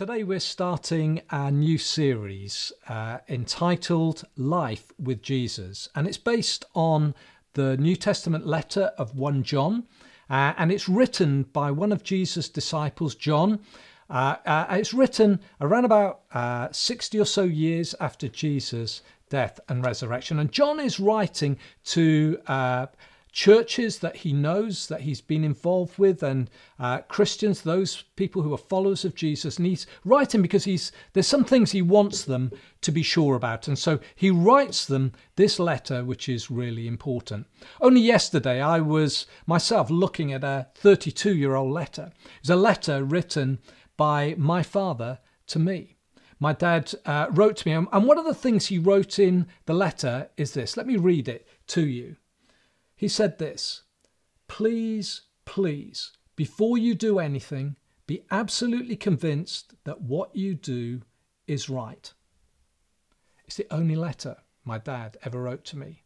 Today we're starting a new series uh, entitled Life with Jesus, and it's based on the New Testament letter of 1 John, uh, and it's written by one of Jesus' disciples, John. Uh, uh it's written around about uh, 60 or so years after Jesus' death and resurrection, and John is writing to uh, churches that he knows that he's been involved with and uh, christians those people who are followers of jesus and he's writing because he's there's some things he wants them to be sure about and so he writes them this letter which is really important. Only yesterday i was myself looking at a 32 year old letter. It's a letter written by my father to me. My dad uh, wrote to me and one of the things he wrote in the letter is this. Let me read it to you he said this Please, please, before you do anything, be absolutely convinced that what you do is right. It's the only letter my dad ever wrote to me.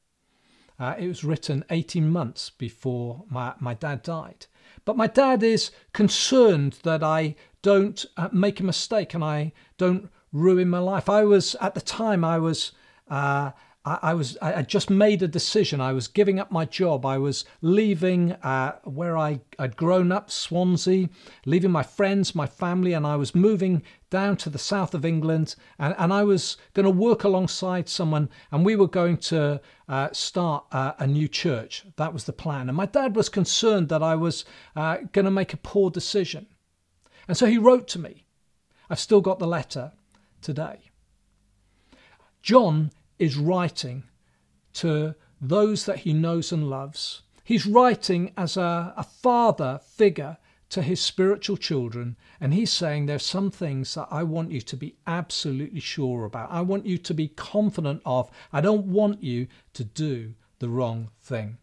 Uh, it was written 18 months before my, my dad died. But my dad is concerned that I don't uh, make a mistake and I don't ruin my life. I was, at the time, I was uh, I, was I just made a decision. I was giving up my job. I was leaving uh, where I, I'd grown up, Swansea, leaving my friends, my family, and I was moving down to the south of England. And, and I was going to work alongside someone, and we were going to uh, start uh, a new church. That was the plan. And my dad was concerned that I was uh, going to make a poor decision. And so he wrote to me. I've still got the letter today. John is writing to those that he knows and loves. He's writing as a, a father figure to his spiritual children, and he's saying there's some things that I want you to be absolutely sure about. I want you to be confident of. I don't want you to do the wrong thing.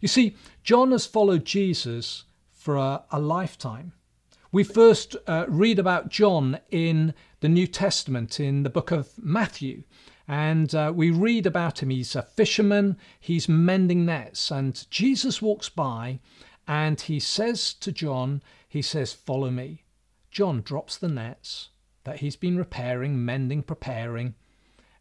You see, John has followed Jesus for a, a lifetime. We first uh, read about John in the New Testament in the book of Matthew. And uh, we read about him. He's a fisherman, he's mending nets. And Jesus walks by and he says to John, He says, Follow me. John drops the nets that he's been repairing, mending, preparing,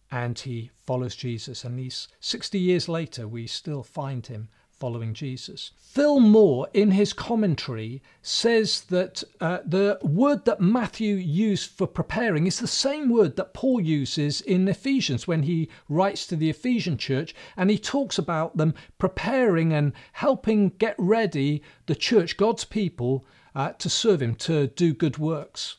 and he follows Jesus. And he's 60 years later, we still find him following Jesus. Phil Moore, in his commentary, says that uh, the word that Matthew used for preparing is the same word that Paul uses in Ephesians when he writes to the Ephesian church and he talks about them preparing and helping get ready the church, God's people, uh, to serve him, to do good works.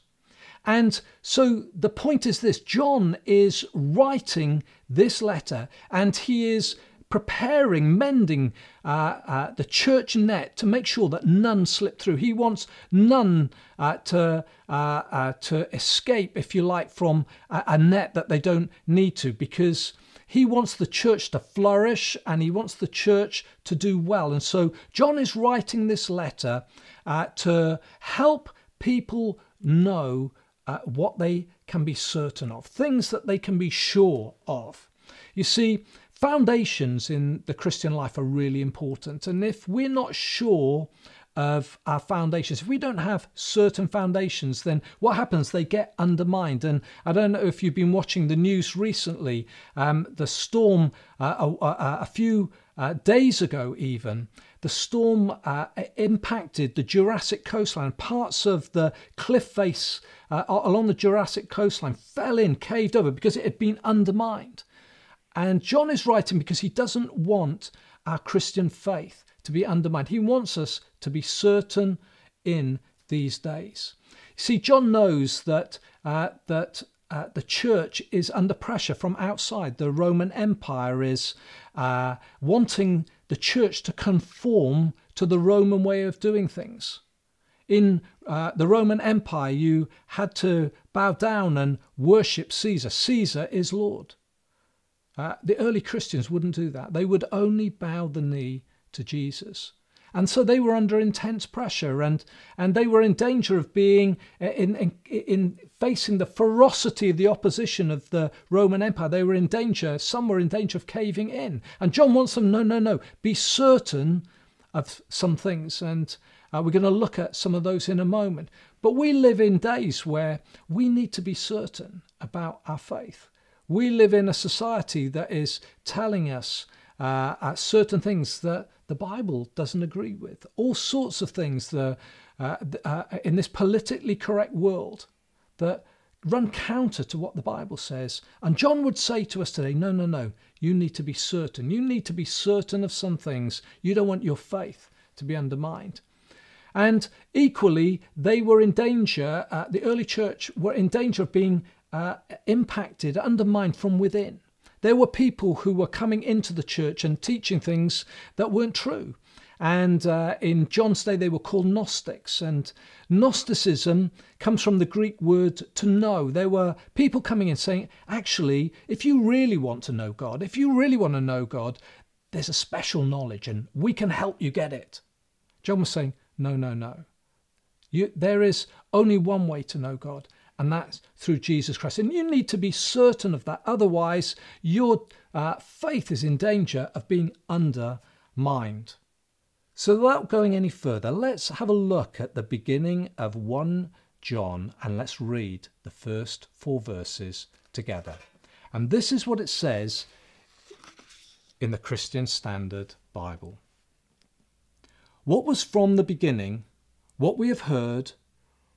And so the point is this John is writing this letter and he is preparing, mending uh, uh, the church net to make sure that none slip through. He wants none uh, to uh, uh, to escape, if you like, from a, a net that they don't need to, because he wants the church to flourish and he wants the church to do well. And so John is writing this letter uh, to help people know what they can be certain of, things that they can be sure of. You see, foundations in the Christian life are really important. And if we're not sure of our foundations, if we don't have certain foundations, then what happens? They get undermined. And I don't know if you've been watching the news recently, um, the storm uh, a, a, few uh, days ago, even. The storm uh, impacted the Jurassic coastline. Parts of the cliff face uh, along the Jurassic coastline fell in, caved over because it had been undermined. And John is writing because he doesn't want our Christian faith to be undermined. He wants us to be certain in these days. See, John knows that uh, that uh, the church is under pressure from outside. The Roman Empire is uh, wanting the church to conform to the Roman way of doing things. In uh, the Roman Empire, you had to bow down and worship Caesar. Caesar is Lord. Uh, the early Christians wouldn't do that. They would only bow the knee to Jesus. And so they were under intense pressure and, and they were in danger of being in, in, in facing the ferocity of the opposition of the Roman Empire. They were in danger, some were in danger of caving in. And John wants them, no, no, no, be certain of some things. And uh, we're going to look at some of those in a moment. But we live in days where we need to be certain about our faith. We live in a society that is telling us uh, certain things that the Bible doesn't agree with, all sorts of things that, uh, uh, in this politically correct world that run counter to what the Bible says. And John would say to us today, no, no, no, you need to be certain. You need to be certain of some things. You don't want your faith to be undermined. And equally, they were in danger, uh, the early church were in danger of being uh, impacted, undermined from within. There were people who were coming into the church and teaching things that weren't true. And uh, in John's day, they were called Gnostics. And Gnosticism comes from the Greek word to know. There were people coming in saying, actually, if you really want to know God, if you really want to know God, there's a special knowledge and we can help you get it. John was saying, no, no, no. You, there is only one way to know God, and that's through Jesus Christ. And you need to be certain of that. Otherwise, your uh, faith is in danger of being undermined. So, without going any further, let's have a look at the beginning of 1 John and let's read the first four verses together. And this is what it says in the Christian Standard Bible. What was from the beginning, what we have heard,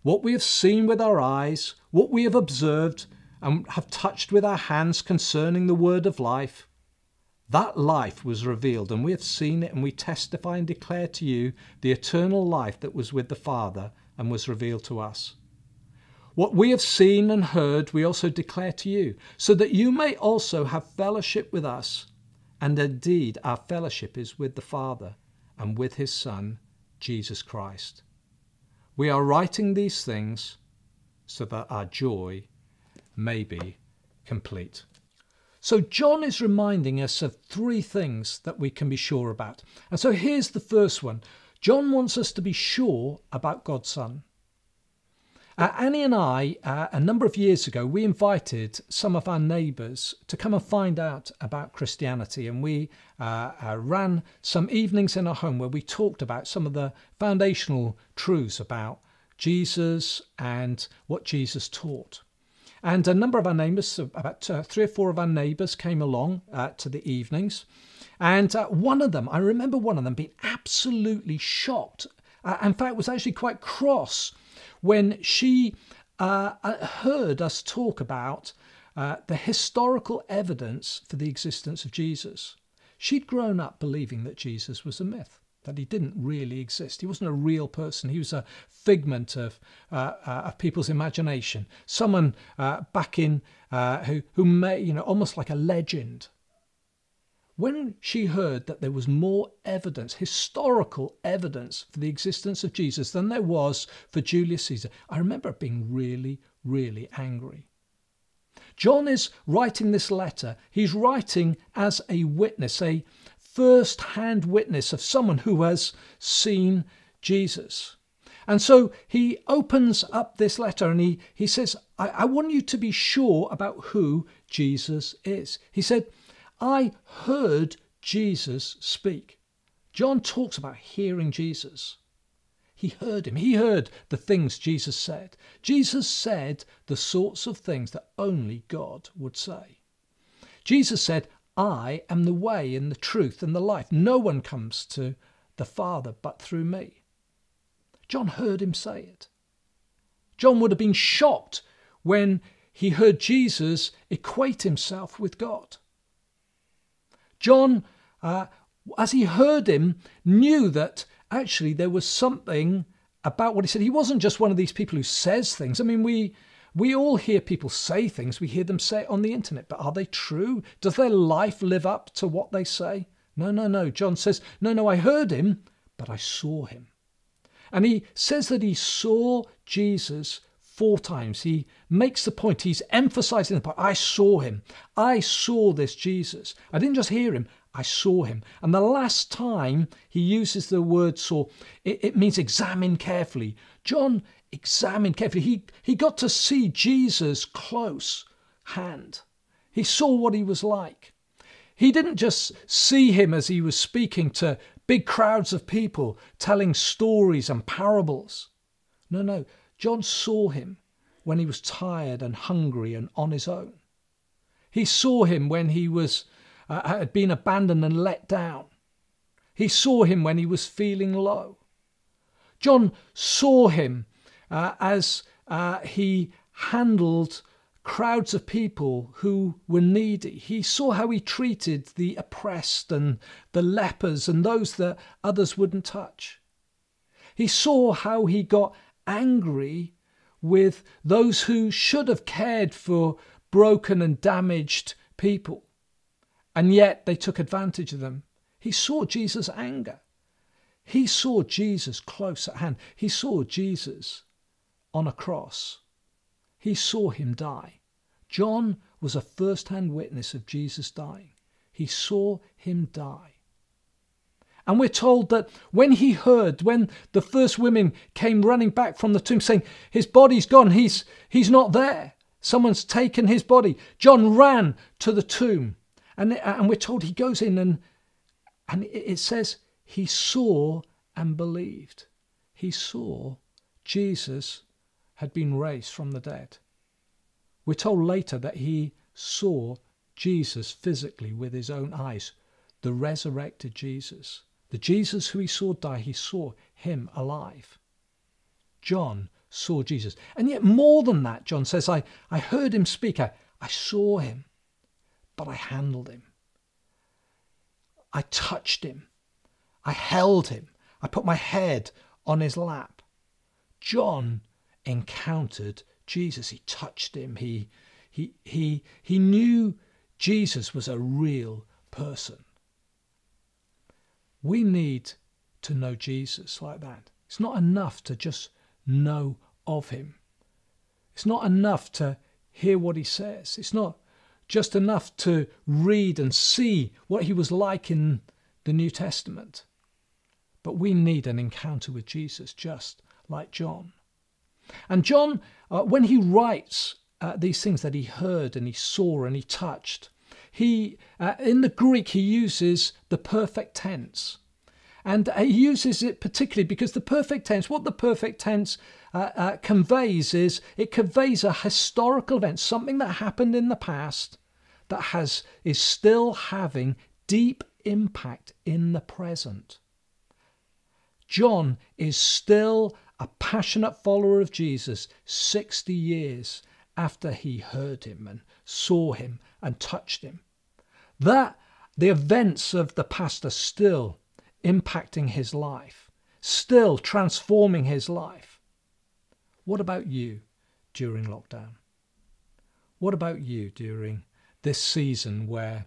what we have seen with our eyes, what we have observed and have touched with our hands concerning the word of life. That life was revealed, and we have seen it, and we testify and declare to you the eternal life that was with the Father and was revealed to us. What we have seen and heard, we also declare to you, so that you may also have fellowship with us. And indeed, our fellowship is with the Father and with his Son, Jesus Christ. We are writing these things so that our joy may be complete. So, John is reminding us of three things that we can be sure about. And so, here's the first one John wants us to be sure about God's Son. Uh, Annie and I, uh, a number of years ago, we invited some of our neighbours to come and find out about Christianity. And we uh, uh, ran some evenings in our home where we talked about some of the foundational truths about Jesus and what Jesus taught. And a number of our neighbours, about uh, three or four of our neighbours, came along uh, to the evenings. And one of them, I remember one of them being absolutely shocked. in fact, was actually quite cross when she uh, uh, heard us talk about uh, the historical evidence for the existence of Jesus. She'd grown up believing that Jesus was a myth, that he didn't really exist. He wasn't a real person. He was a figment of, uh, uh, of people's imagination. Someone uh, back in who, who may, you know, almost like a legend when she heard that there was more evidence, historical evidence for the existence of Jesus than there was for Julius Caesar, I remember being really, really angry. John is writing this letter. He's writing as a witness, a first hand witness of someone who has seen Jesus. And so he opens up this letter and he, he says, I, I want you to be sure about who Jesus is. He said, I heard Jesus speak. John talks about hearing Jesus. He heard him. He heard the things Jesus said. Jesus said the sorts of things that only God would say. Jesus said, I am the way and the truth and the life. No one comes to the Father but through me. John heard him say it. John would have been shocked when he heard Jesus equate himself with God. John, uh, as he heard him, knew that actually there was something about what he said. He wasn't just one of these people who says things. I mean, we we all hear people say things. We hear them say it on the internet, but are they true? Does their life live up to what they say? No, no, no. John says, no, no. I heard him, but I saw him, and he says that he saw Jesus four times. He makes the point, he's emphasizing the point. I saw him. I saw this Jesus. I didn't just hear him, I saw him. And the last time he uses the word saw, it, it means examine carefully. John examined carefully. He, he got to see Jesus close hand. He saw what he was like. He didn't just see him as he was speaking to big crowds of people, telling stories and parables. No, no. John saw him when he was tired and hungry and on his own. He saw him when he was uh, had been abandoned and let down. He saw him when he was feeling low. John saw him uh, as uh, he handled crowds of people who were needy. He saw how he treated the oppressed and the lepers and those that others wouldn't touch. He saw how he got angry with those who should have cared for broken and damaged people, and yet they took advantage of them. He saw Jesus' anger. He saw Jesus close at hand. He saw Jesus on a cross. He saw him die. John was a first hand witness of Jesus dying. He saw him die. And we're told that when he heard, when the first women came running back from the tomb saying, His body's gone, he's, he's not there, someone's taken his body, John ran to the tomb. And, and we're told he goes in and, and it says he saw and believed. He saw Jesus had been raised from the dead. We're told later that he saw Jesus physically with his own eyes, the resurrected Jesus. The Jesus who he saw die, he saw him alive. John saw Jesus. And yet, more than that, John says, I, I heard him speak, I, I saw him, but I handled him. I touched him. I held him. I put my head on his lap. John encountered Jesus. He touched him. He, he, he, he knew Jesus was a real person. We need to know Jesus like that. It's not enough to just know of him. It's not enough to hear what he says. It's not just enough to read and see what he was like in the New Testament. But we need an encounter with Jesus just like John. And John, uh, when he writes uh, these things that he heard and he saw and he touched, he uh, in the Greek he uses the perfect tense. And he uses it particularly because the perfect tense, what the perfect tense uh, uh, conveys is it conveys a historical event, something that happened in the past that has is still having deep impact in the present. John is still a passionate follower of Jesus 60 years after he heard him and saw him and touched him. That the events of the past are still impacting his life, still transforming his life. What about you during lockdown? What about you during this season where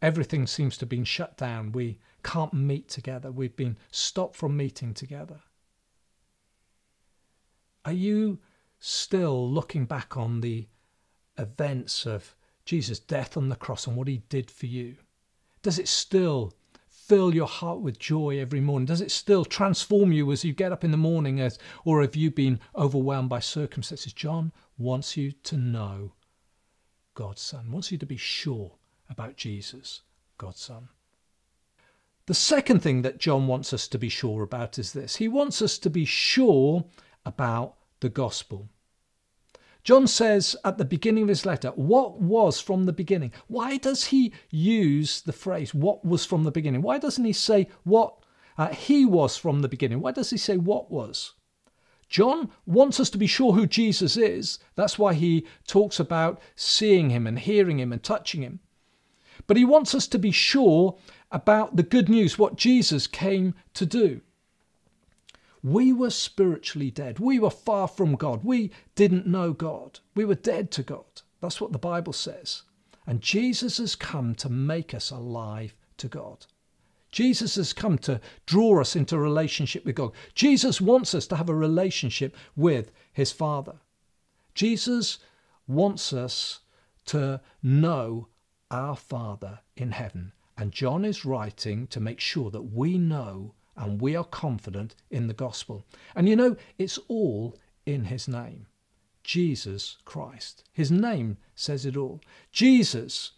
everything seems to have been shut down? We can't meet together. We've been stopped from meeting together. Are you still looking back on the events of Jesus' death on the cross and what he did for you? Does it still fill your heart with joy every morning? Does it still transform you as you get up in the morning, as, or have you been overwhelmed by circumstances? John wants you to know God's Son, wants you to be sure about Jesus, God's Son. The second thing that John wants us to be sure about is this he wants us to be sure about the gospel. John says at the beginning of his letter, What was from the beginning? Why does he use the phrase, What was from the beginning? Why doesn't he say, What uh, he was from the beginning? Why does he say, What was? John wants us to be sure who Jesus is. That's why he talks about seeing him and hearing him and touching him. But he wants us to be sure about the good news, what Jesus came to do. We were spiritually dead. We were far from God. We didn't know God. We were dead to God. That's what the Bible says. And Jesus has come to make us alive to God. Jesus has come to draw us into relationship with God. Jesus wants us to have a relationship with his Father. Jesus wants us to know our Father in heaven. And John is writing to make sure that we know and we are confident in the gospel. And you know, it's all in his name Jesus Christ. His name says it all. Jesus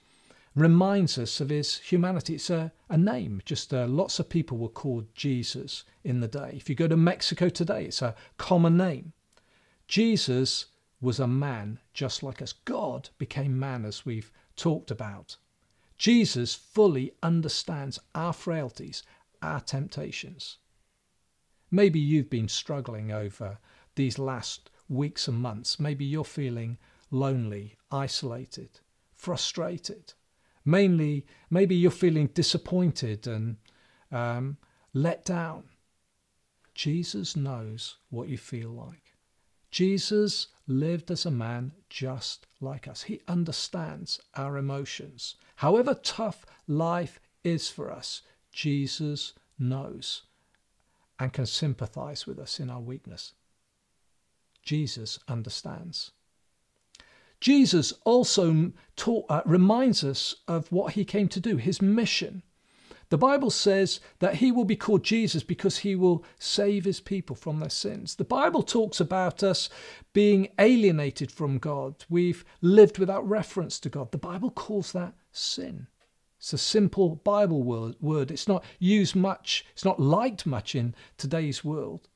reminds us of his humanity. It's a, a name, just uh, lots of people were called Jesus in the day. If you go to Mexico today, it's a common name. Jesus was a man just like us. God became man, as we've talked about. Jesus fully understands our frailties, our temptations. Maybe you've been struggling over these last weeks and months. Maybe you're feeling lonely, isolated, frustrated. Mainly, maybe you're feeling disappointed and um, let down. Jesus knows what you feel like. Jesus lived as a man just like us. He understands our emotions. However tough life is for us, Jesus knows and can sympathize with us in our weakness. Jesus understands. Jesus also taught, uh, reminds us of what he came to do, his mission. The Bible says that he will be called Jesus because he will save his people from their sins. The Bible talks about us being alienated from God. We've lived without reference to God. The Bible calls that sin. It's a simple Bible word. It's not used much, it's not liked much in today's world.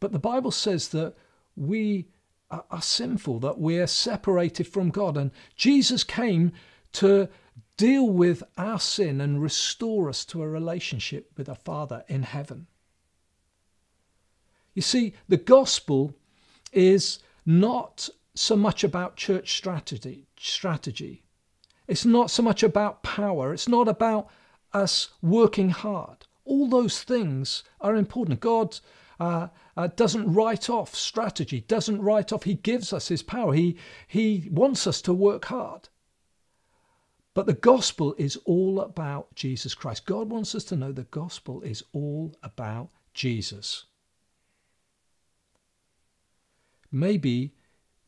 But the Bible says that we are sinful, that we're separated from God. And Jesus came to deal with our sin and restore us to a relationship with our Father in heaven. You see, the gospel is not so much about church strategy, strategy. It's not so much about power. It's not about us working hard. All those things are important. God uh, uh, doesn't write off strategy, doesn't write off. He gives us His power. He, he wants us to work hard. But the gospel is all about Jesus Christ. God wants us to know the gospel is all about Jesus. Maybe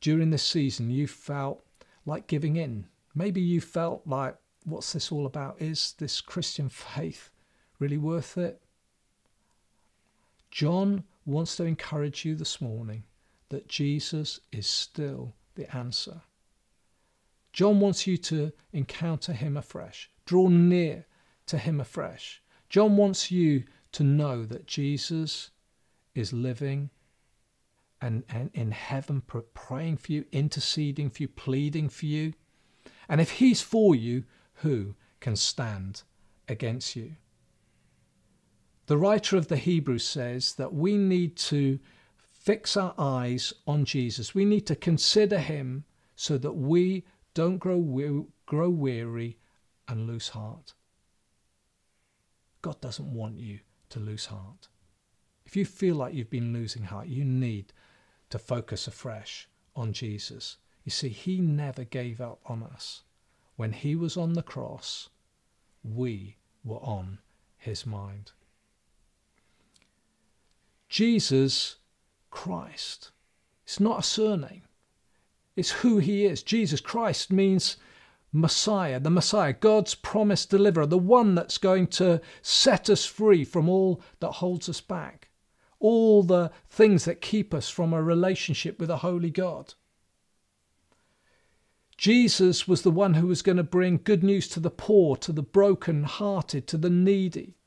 during this season you felt like giving in. Maybe you felt like, what's this all about? Is this Christian faith really worth it? John wants to encourage you this morning that Jesus is still the answer. John wants you to encounter him afresh, draw near to him afresh. John wants you to know that Jesus is living and, and in heaven, praying for you, interceding for you, pleading for you. And if he's for you, who can stand against you? The writer of the Hebrews says that we need to fix our eyes on Jesus. We need to consider him so that we don't grow, we- grow weary and lose heart. God doesn't want you to lose heart. If you feel like you've been losing heart, you need to focus afresh on Jesus. You see, He never gave up on us. When He was on the cross, we were on His mind. Jesus Christ. It's not a surname. It's who he is. Jesus Christ means Messiah, the Messiah, God's promised deliverer, the one that's going to set us free from all that holds us back, all the things that keep us from a relationship with a holy God. Jesus was the one who was going to bring good news to the poor, to the broken hearted, to the needy.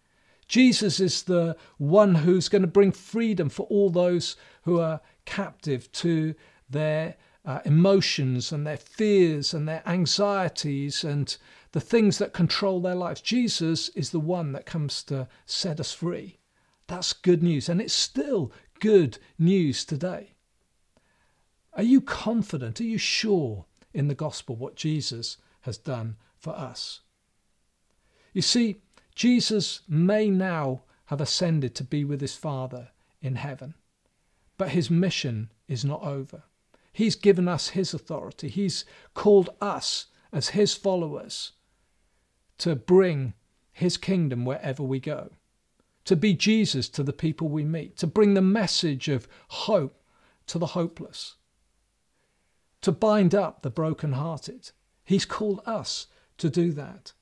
Jesus is the one who's going to bring freedom for all those who are captive to their uh, emotions and their fears and their anxieties and the things that control their lives. Jesus is the one that comes to set us free. That's good news, and it's still good news today. Are you confident? Are you sure in the gospel what Jesus has done for us? You see, Jesus may now have ascended to be with his Father in heaven, but his mission is not over. He's given us His authority. He's called us as His followers to bring His kingdom wherever we go, to be Jesus to the people we meet, to bring the message of hope to the hopeless, to bind up the brokenhearted. He's called us to do that.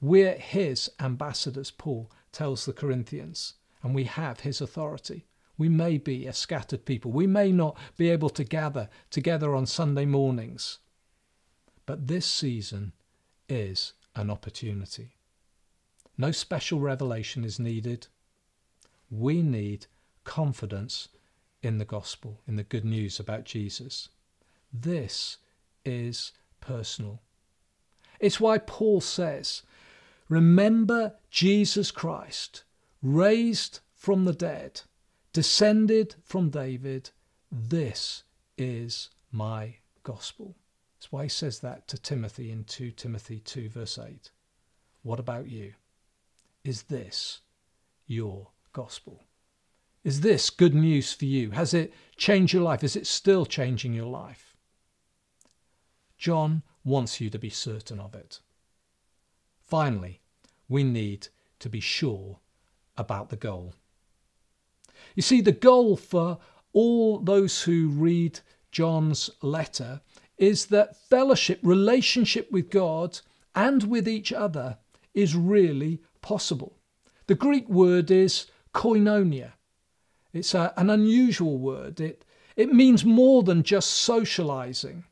We're His ambassadors, Paul tells the Corinthians, and we have His authority. We may be a scattered people. We may not be able to gather together on Sunday mornings. But this season is an opportunity. No special revelation is needed. We need confidence in the gospel, in the good news about Jesus. This is personal. It's why Paul says, Remember Jesus Christ, raised from the dead, descended from David. This is my gospel. That's why he says that to Timothy in 2 Timothy 2, verse 8. What about you? Is this your gospel? Is this good news for you? Has it changed your life? Is it still changing your life? John wants you to be certain of it. Finally, we need to be sure about the goal. You see, the goal for all those who read John's letter is that fellowship, relationship with God and with each other is really possible. The Greek word is koinonia. It's a, an unusual word. It, it means more than just socializing,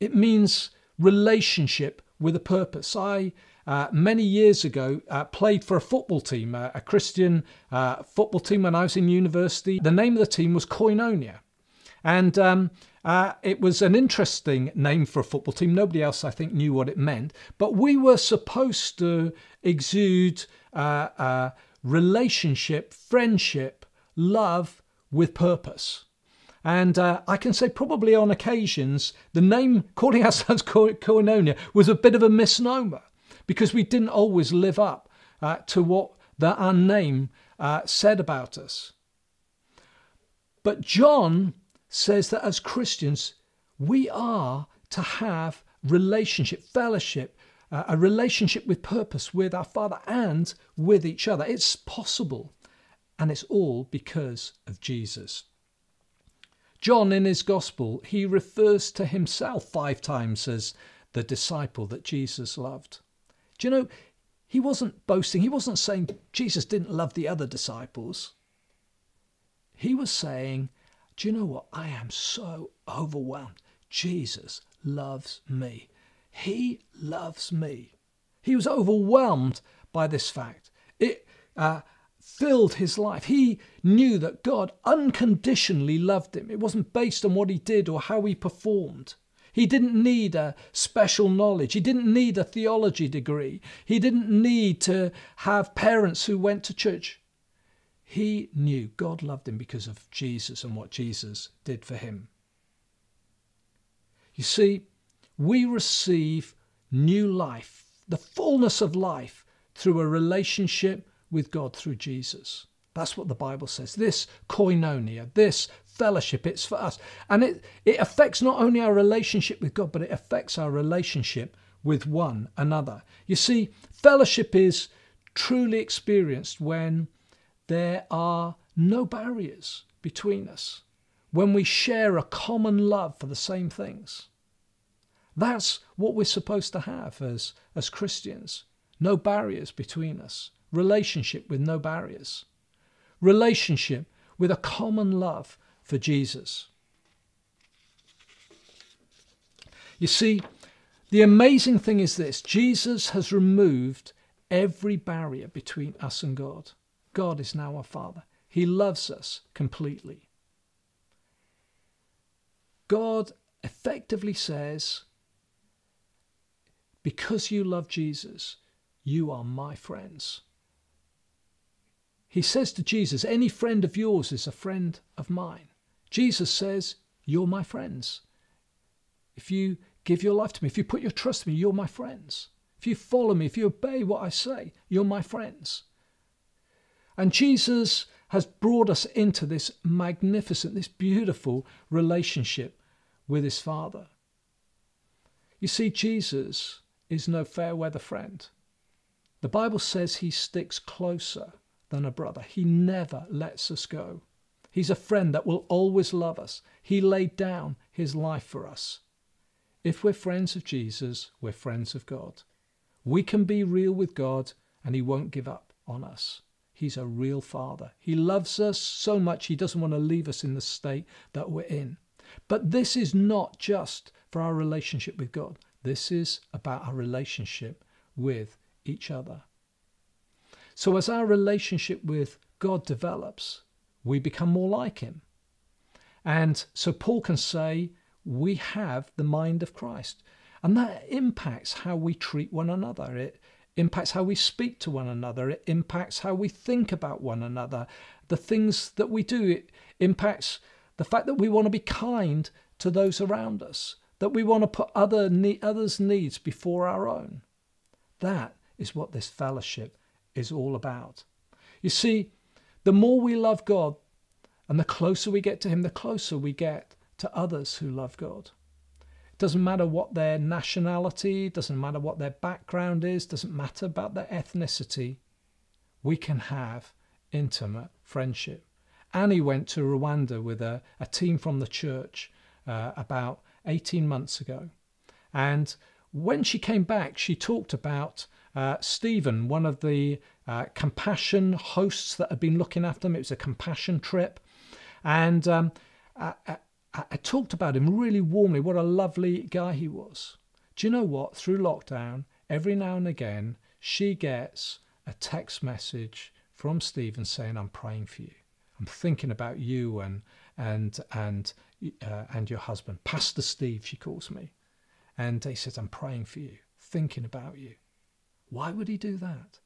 it means relationship with a purpose. I, uh, many years ago, uh, played for a football team, uh, a Christian uh, football team when I was in university. The name of the team was Koinonia. And um, uh, it was an interesting name for a football team. Nobody else, I think, knew what it meant. But we were supposed to exude uh, relationship, friendship, love with purpose. And uh, I can say, probably on occasions, the name calling ourselves Koinonia was a bit of a misnomer because we didn't always live up uh, to what the, our name uh, said about us. But John says that as Christians, we are to have relationship, fellowship, uh, a relationship with purpose with our Father and with each other. It's possible, and it's all because of Jesus. John, in his gospel, he refers to himself five times as the disciple that Jesus loved. Do you know, he wasn't boasting, he wasn't saying Jesus didn't love the other disciples. He was saying, do you know what? I am so overwhelmed. Jesus loves me. He loves me. He was overwhelmed by this fact. It uh, filled his life. He knew that God unconditionally loved him. It wasn't based on what he did or how he performed. He didn't need a special knowledge. He didn't need a theology degree. He didn't need to have parents who went to church. He knew God loved him because of Jesus and what Jesus did for him. You see, we receive new life, the fullness of life, through a relationship with God through Jesus. That's what the Bible says. This koinonia, this fellowship, it's for us. And it, it affects not only our relationship with God, but it affects our relationship with one another. You see, fellowship is truly experienced when there are no barriers between us when we share a common love for the same things. That's what we're supposed to have as, as Christians. No barriers between us. Relationship with no barriers. Relationship with a common love for Jesus. You see, the amazing thing is this Jesus has removed every barrier between us and God. God is now our Father. He loves us completely. God effectively says, Because you love Jesus, you are my friends. He says to Jesus, Any friend of yours is a friend of mine. Jesus says, You're my friends. If you give your life to me, if you put your trust in me, you're my friends. If you follow me, if you obey what I say, you're my friends. And Jesus has brought us into this magnificent, this beautiful relationship with his Father. You see, Jesus is no fair weather friend. The Bible says he sticks closer than a brother. He never lets us go. He's a friend that will always love us. He laid down his life for us. If we're friends of Jesus, we're friends of God. We can be real with God and he won't give up on us. He's a real father. He loves us so much, he doesn't want to leave us in the state that we're in. But this is not just for our relationship with God, this is about our relationship with each other. So, as our relationship with God develops, we become more like Him. And so Paul can say, we have the mind of Christ. And that impacts how we treat one another. It impacts how we speak to one another. It impacts how we think about one another. The things that we do, it impacts the fact that we want to be kind to those around us, that we want to put other others' needs before our own. That is what this fellowship is all about. You see, the more we love God and the closer we get to Him, the closer we get to others who love God. It doesn't matter what their nationality, doesn't matter what their background is, doesn't matter about their ethnicity. We can have intimate friendship. Annie went to Rwanda with a, a team from the church uh, about 18 months ago. And when she came back, she talked about uh, Stephen, one of the uh, compassion hosts that had been looking after them. It was a compassion trip. And um, I, I, I talked about him really warmly, what a lovely guy he was. Do you know what? Through lockdown, every now and again, she gets a text message from Stephen saying, I'm praying for you. I'm thinking about you and and and uh, and your husband, Pastor Steve, she calls me, and he says, "I'm praying for you, thinking about you." Why would he do that?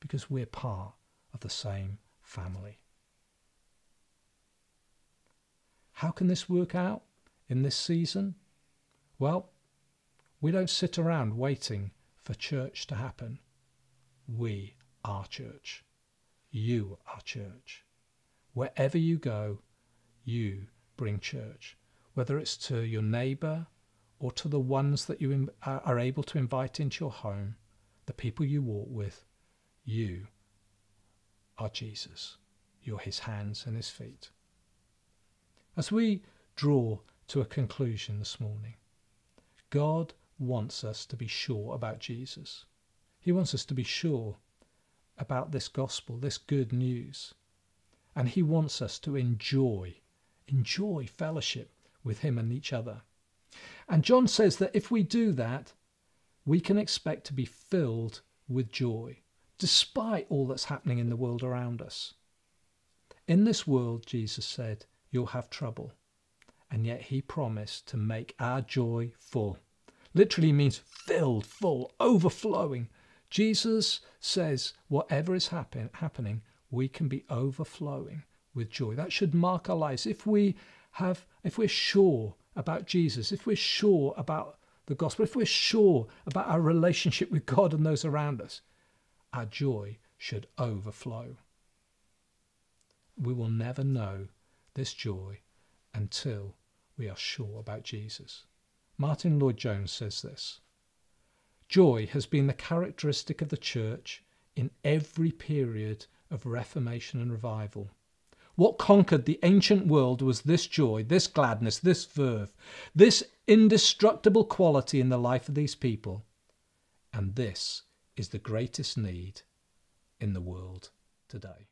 Because we're part of the same family. How can this work out in this season? Well, we don't sit around waiting for church to happen. We are church. You are church. Wherever you go, you bring church, whether it's to your neighbor or to the ones that you are able to invite into your home, the people you walk with, you are Jesus. You're his hands and his feet. As we draw to a conclusion this morning, God wants us to be sure about Jesus. He wants us to be sure about this gospel, this good news. And he wants us to enjoy, enjoy fellowship with him and each other. And John says that if we do that, we can expect to be filled with joy, despite all that's happening in the world around us. In this world, Jesus said, you'll have trouble. And yet he promised to make our joy full. Literally means filled, full, overflowing. Jesus says, whatever is happen, happening, we can be overflowing with joy. That should mark our lives. If we have, if we're sure about Jesus, if we're sure about the gospel, if we're sure about our relationship with God and those around us, our joy should overflow. We will never know this joy until we are sure about Jesus. Martyn Lloyd-Jones says this Joy has been the characteristic of the church in every period of Reformation and revival. What conquered the ancient world was this joy, this gladness, this verve, this indestructible quality in the life of these people. And this is the greatest need in the world today.